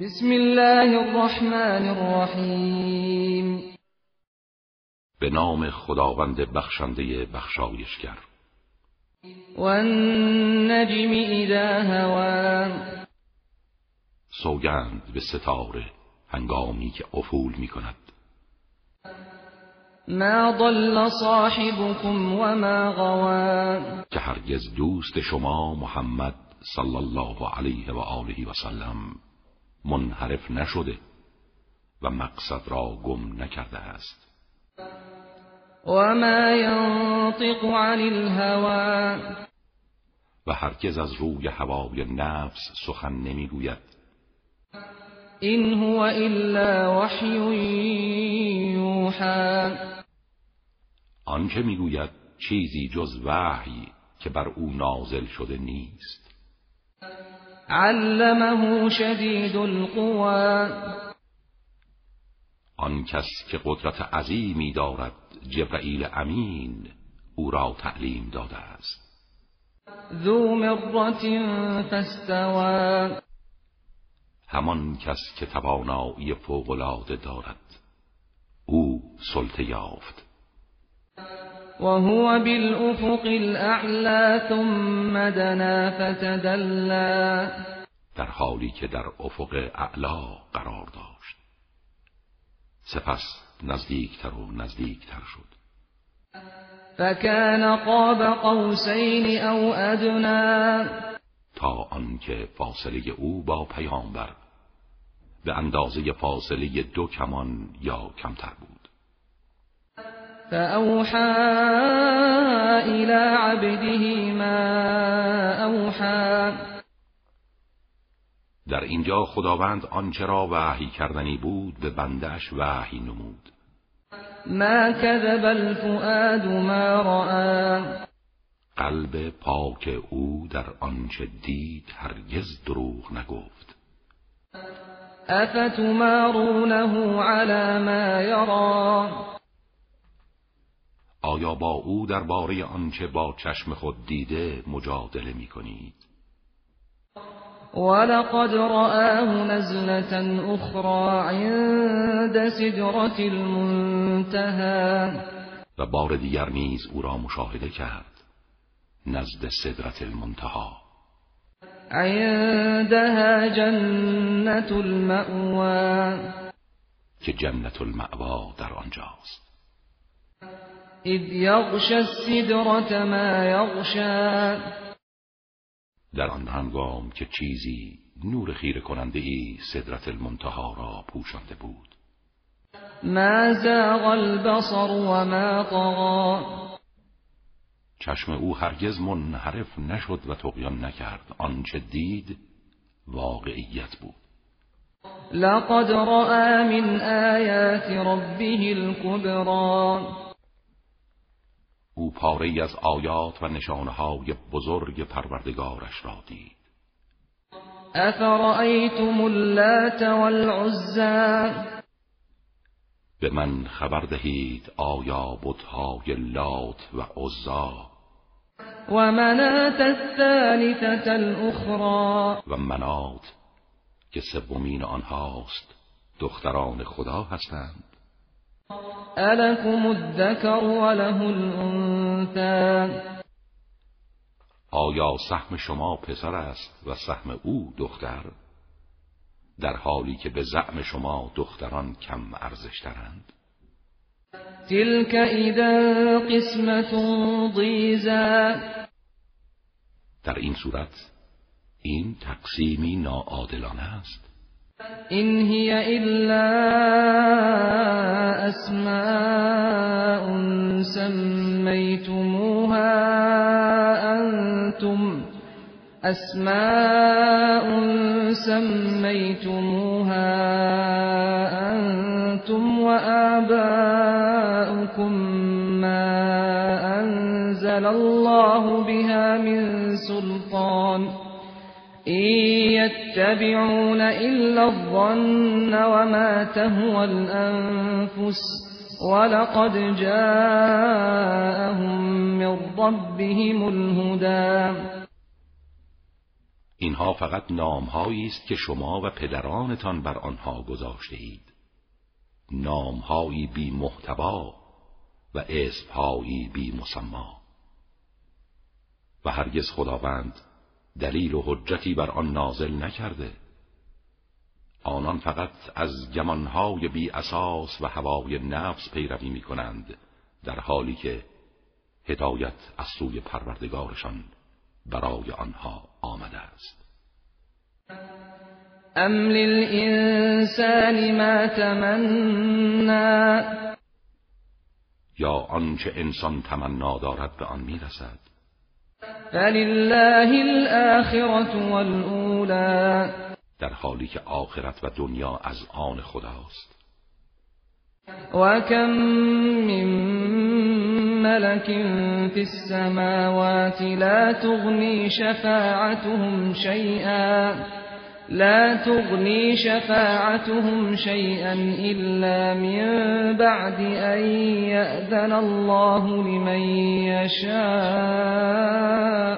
بسم الله الرحمن الرحیم. به نام خداوند بخشنده بخشایشگر. والنجم اذا هوا سوگند به ستاره هنگامی که افول می کند. ما ضل صاحبكم وما غوا که هرگز دوست شما محمد صلی الله علیه و آله و سلم منحرف نشده و مقصد را گم نکرده است. وما ينطق عن الهوى. و هرگز از روی هوای نفس سخن نمی‌گوید. این هو الا وحی یوحى. آنچه می‌گوید چیزی جز وحی که بر او نازل شده نیست. علمه شدید القوى. آن کس که قدرت عظیمی دارد جبرئیل امین او را تعلیم داده است. ذو مرة فاستوى. همان کس که توانایی فوقالعاده دارد او سلطه یافت. وهو بالأفق الأعلى ثم دنا فتدلى. در حالی که در افق اعلا قرار داشت. سپس نزدیکتر و نزدیکتر شد. فكان قاب قوسين او ادنا. تا آنکه فاصله او با پیامبر به اندازه فاصله دو کمان یا کمتر بود. فأوحى إلى عبده ما أوحى. در اینجا خداوند آنچه را وحی کردنی بود به بندش وحی نمود. ما كذب الفؤاد ما رأى. قلب پاک او در آنچه دید هرگز دروغ نگفت. افتمارونه على ما يرى؟ آیا با او درباره آنچه با چشم خود دیده مجادله می کنید ولقد رآه نزلة أخرى عند سدرة المنتهى. و بار دیگر نیز او را مشاهده کرد. نزد صدرت المنتها عندها جنة المأوى. که جنت المعوا در آنجاست. إذ يغشى السدرة ما يغشى. در آن هنگام که چیزی نور خیره کننده ای صدرت المنتها را پوشانده بود. ما زاغ البصر وما طغى. چشم او هرگز منحرف نشد و تقیان نکرد. آنچه دید واقعیت بود. لقد رأى من آيات ربه الكبرى. او پاره از آیات و نشانهای بزرگ پروردگارش را دید. أفرأيتم اللات والعزى؟ به من خبر دهید آیا بتهای لات و عزا ومناة الثالثة الأخرى؟ و منات که سومین آنهاست دختران خدا هستند. الذكر وله الأنثى. آیا سهم شما پسر است و سهم او دختر؟ در حالی که به زعم شما دختران کم ارزشترند؟ تلك إذا قسمة ضيزى. در این صورت این تقسیمی ناعادلانه است. إن هي إلا أسماء سميتموها أنتم أسماء سميتموها أنتم وآباؤكم ما أنزل الله بها من سلطان يتبعون إلا الظن وما تهوى الأنفس ولقد جاءهم من ربهم الهدى. اینها فقط نامهایی است که شما و پدرانتان بر آنها گذاشته اید نامهایی بی محتوا و اسمهایی بی مسما و هرگز خداوند دلیل و حجتی بر آن نازل نکرده. آنان فقط از گمانهای بی اساس و هوای نفس پیروی می کنند در حالی که هدایت از سوی پروردگارشان برای آنها آمده است. ام للانسان ما تمنا یا آنچه انسان تمنا دارد به آن می‌رسد. فلله الاخره والاولى در حالی که آخرت و دنیا از آن خداست. و کم من ملك في السماوات لا تغني شفاعتهم شيئا. لا تغني شفاعتهم شيئا إلا من بعد أن يأذن الله لمن يشاء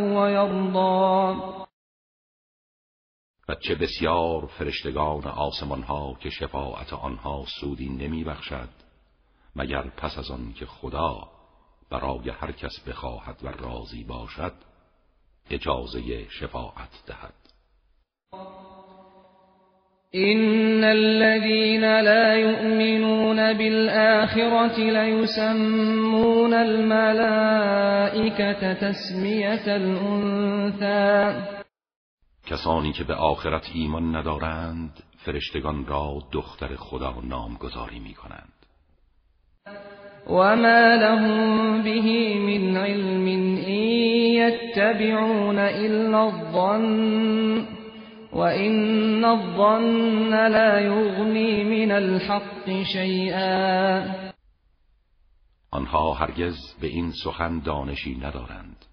ويرضى. و چه بسیار فرشتگان آسمان ها که شفاعت آنها سودی نمی بخشد مگر پس از آن که خدا برای هر کس بخواهد و راضی باشد اجازه شفاعت دهد. إن الذين لا يؤمنون بالآخرة ليسمون الملائكة تسمية الأنثى. کسانی که به آخرت ایمان ندارند فرشتگان را دختر خدا نامگذاری می کنند وما لهم به من علم إن يتبعون إلا الظن. وإن الظن لا يغني من الحق شيئا. آنها هرگز به این سخن دانشی ندارند.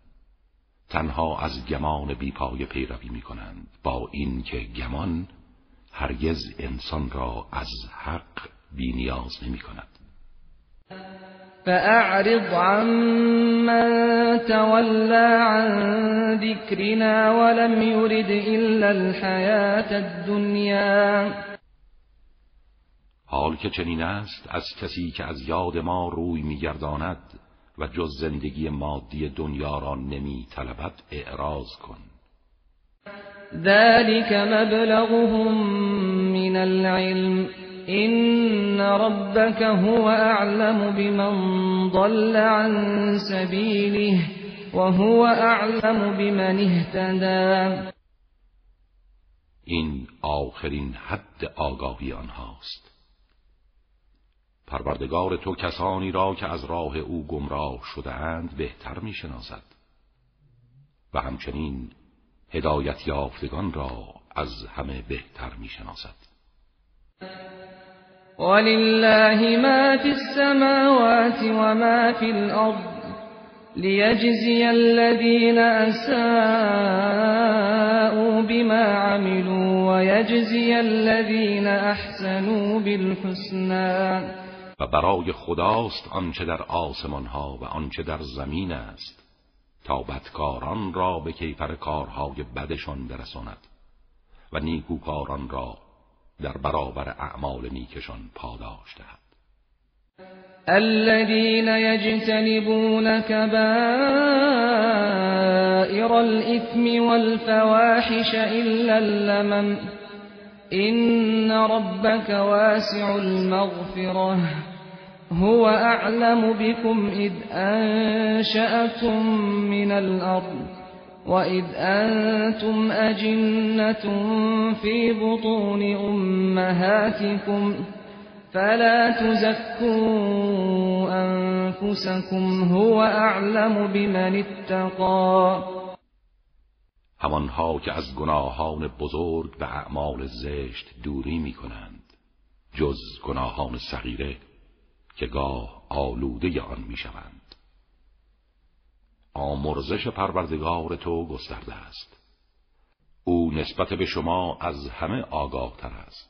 تنها از گمان بیپای پیروی می کنند با اینکه گمان هرگز انسان را از حق بی نیاز نمی کند فأعرض عمن تولى عن ذكرنا ولم يرد إلا الحياة الدنيا. حال که چنین است از کسی که از یاد ما روی میگرداند و جز زندگی مادی دنیا را نمی طلبد اعراض کن. ذلك مبلغهم من العلم. إن ربك هو أعلم بمن ضل عن سبيله وهو أعلم بمن اهتدى. این آخرین حد آگاهی آنهاست. پروردگار تو کسانی را که از راه او گمراه شده اند بهتر می شناسد و همچنین هدایت یافتگان را از همه بهتر می شناسد ولله ما في السماوات وما في الأرض ليجزي الذين أساءوا بما عملوا ويجزي الذين أحسنوا بالحسنى و برای خداست آنچه در آسمان ها و آنچه در زمین است. تا بدکاران را به کیفر کارهای بدشان برساند و نیکوکاران را در برابر اعمال نیکشان پاداش دهد. الذين يجتنبون كبائر الإثم والفواحش إلا اللمم إن ربك واسع المغفرة هو أعلم بكم إذ أنشأكم من الأرض. وَإِذْ أَنْتُمْ أَجِنَّةٌ فِي بُطُونِ أُمَّهَاتِكُمْ فَلَا تُزَكُّوا أَنفُسَكُمْ هُوَ أَعْلَمُ بِمَنِ اتَّقَى همانها که از گناهان بزرگ به اعمال زشت دوری می کنند جز گناهان صغیره که گاه آلوده آن می شوند آمرزش پروردگار تو گسترده است. او نسبت به شما از همه آگاه تر است.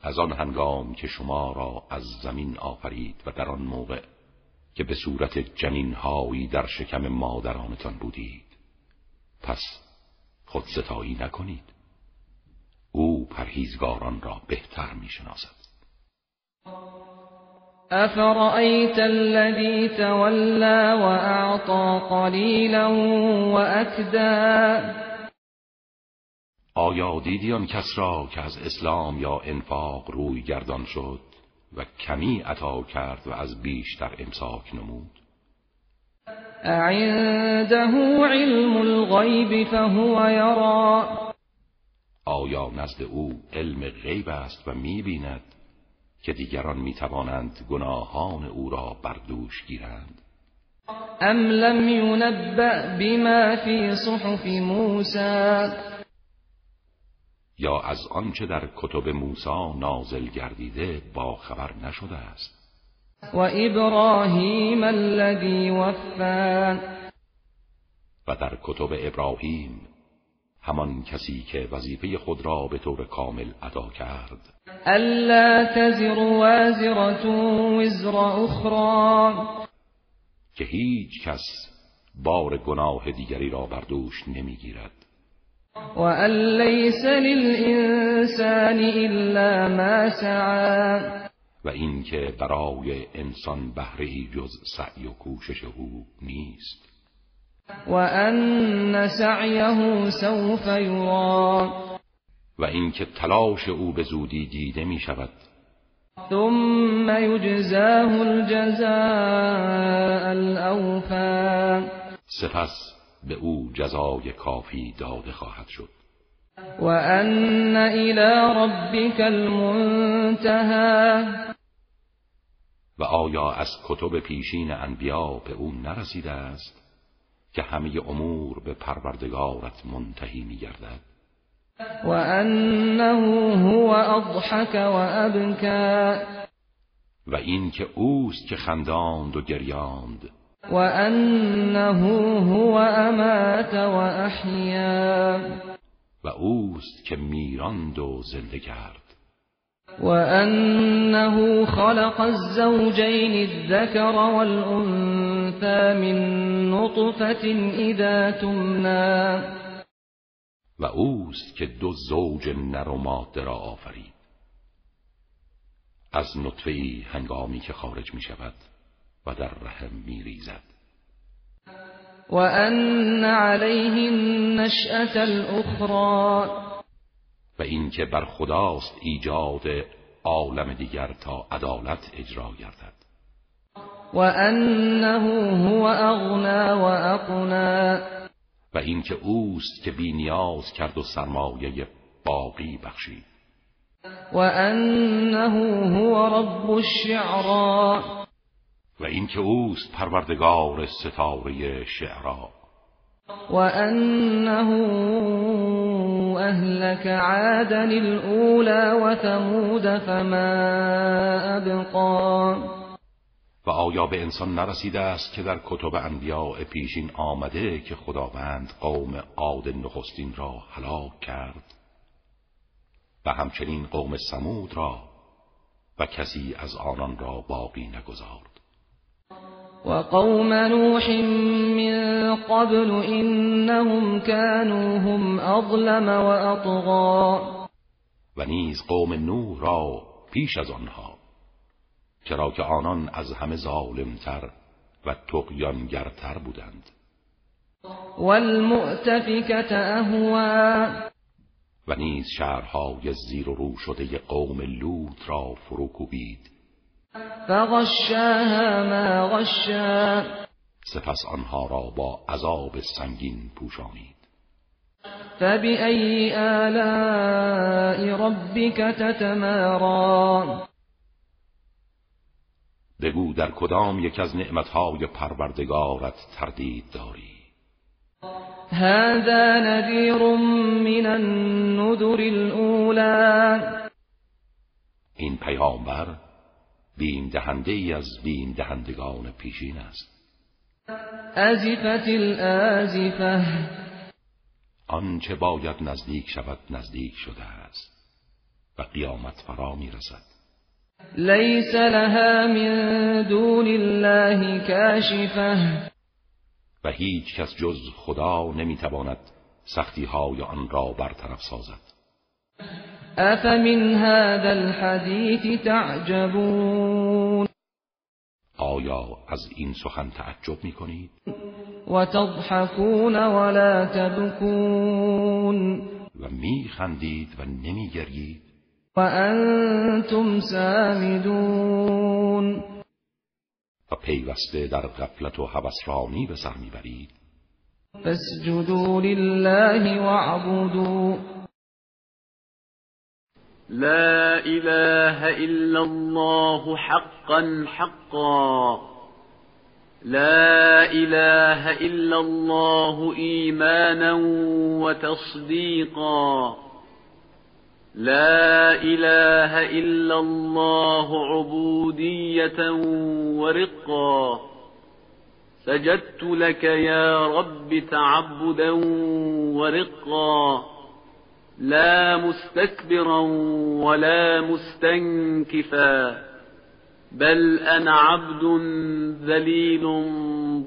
از آن هنگام که شما را از زمین آفرید و در آن موقع که به صورت جنین هایی در شکم مادرانتان بودید پس خود ستایی نکنید. او پرهیزگاران را بهتر می‌شناسد. أفرأيت الذي تولى وأعطى قليلا وأكدى؟ آیا دیدی آن کس را که از اسلام یا انفاق روی گردان شد و کمی عطا کرد و از بیشتر امساک نمود؟ اعنده علم الغیب فهو یرا؟ آیا نزد او علم غیب است و می‌بیند؟ که دیگران می‌توانند گناهان او را بر دوش گیرند. ام لم ینبأ بما فی صحف موسی یا از آنچه در کتب موسی نازل گردیده با خبر نشده است. و ابراهیم الذی وفا. و در کتب ابراهیم همان کسی که وظیفه خود را به طور کامل ادا کرد. الا تزر وازرة وزر اخرى که هیچ کس بار گناه دیگری را بر دوش نمی‌گیرد. و ان لیس للانسان الا ما سعى. و اینکه برای انسان بهره جز سعی و کوشش او نیست. و ان سعیه سوف یرا و اینکه تلاش او به زودی دیده می شود ثم یجزاه الجزاء الاوفا سپس به او جزای کافی داده خواهد شد. و ان الى ربک المنتهى. و آیا از کتب پیشین انبیا به او نرسیده است؟ که همه امور به پروردگارت منتهی میگردد. و انه هو اضحک و ابکا و این که اوست که خنداند و گریاند. و انه هو امات و احیا و اوست که میراند و زنده کرد. وأنه خلق الزوجين الذكر والأنثى من نطفة إذا تمنى. و اوست که دو زوج نر و ماده را آفرید. از نطفه هنگامی که خارج می شود و در رحم می ریزد. و ان علیه النشأة الاخرى و اینکه بر خداست ایجاد عالم دیگر تا عدالت اجرا گردد. و انه هو اغنا و اقنا و اینکه اوست که بی نیاز کرد و سرمایه باقی بخشید. و انه هو رب الشعرا و اینکه اوست پروردگار ستاره شعرا. وأنه أهلك عادا الأولى وثمود فما أبقا و آیا به انسان نرسیده است که در کتب انبیاء پیشین آمده که خداوند قوم عاد نخستین را هلاک کرد؟ و همچنین قوم سمود را و کسی از آنان را باقی نگذارد. وقوم نوح من قبل إنهم كانوا هم أظلم وأطغى و نیز قوم نوح را پیش از آنها چرا که آنان از همه ظالمتر و تقیانگرتر بودند. والمؤتفکت اهوا و نیز شهرهای زیر و رو شده قوم لوط را فرو کوبید. فغشاها ما غشا. سپس آنها را با عذاب سنگین پوشانید. فبأي آلاء ربك تتمارا. بگو در کدام یک از نعمتهای پروردگارت تردید داری. هذا نذیر من النذر الاولى این پیامبر بیم دهنده ای از بیم دهندگان پیشین است. ازفت الازفه آنچه باید نزدیک شود نزدیک شده است و قیامت فرا می رسد لیس لها من دون الله کاشفه و هیچ کس جز خدا نمی‌تواند سختی های آن را برطرف سازد. افمن هذا الحديث تعجبون؟ آیا از این سخن تعجب می کنید؟ و تضحکون ولا تبکون و می خندید و نمی گرید و أنتم سامدون. و پیوسته در غفلت و هوسرانی به سر میبرید فاسجدوا لله واعبدوا. لا إله إلا الله حقا حقا. لا إله إلا الله إيمانا وتصديقا. لا إله إلا الله عبودية ورقا. سجدت لك يا رب تعبدا ورقا. لا مستكبرا ولا مستنكفا. بل أنا عبد ذليل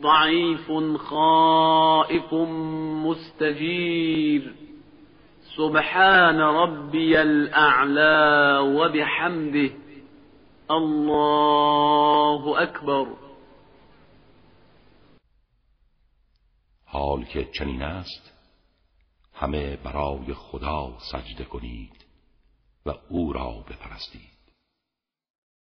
ضعيف خائف مستجير. سبحان ربي الأعلى وبحمده الله أكبر. حال که چنین است همه برای خدا سجده کنید و او را بپرستید.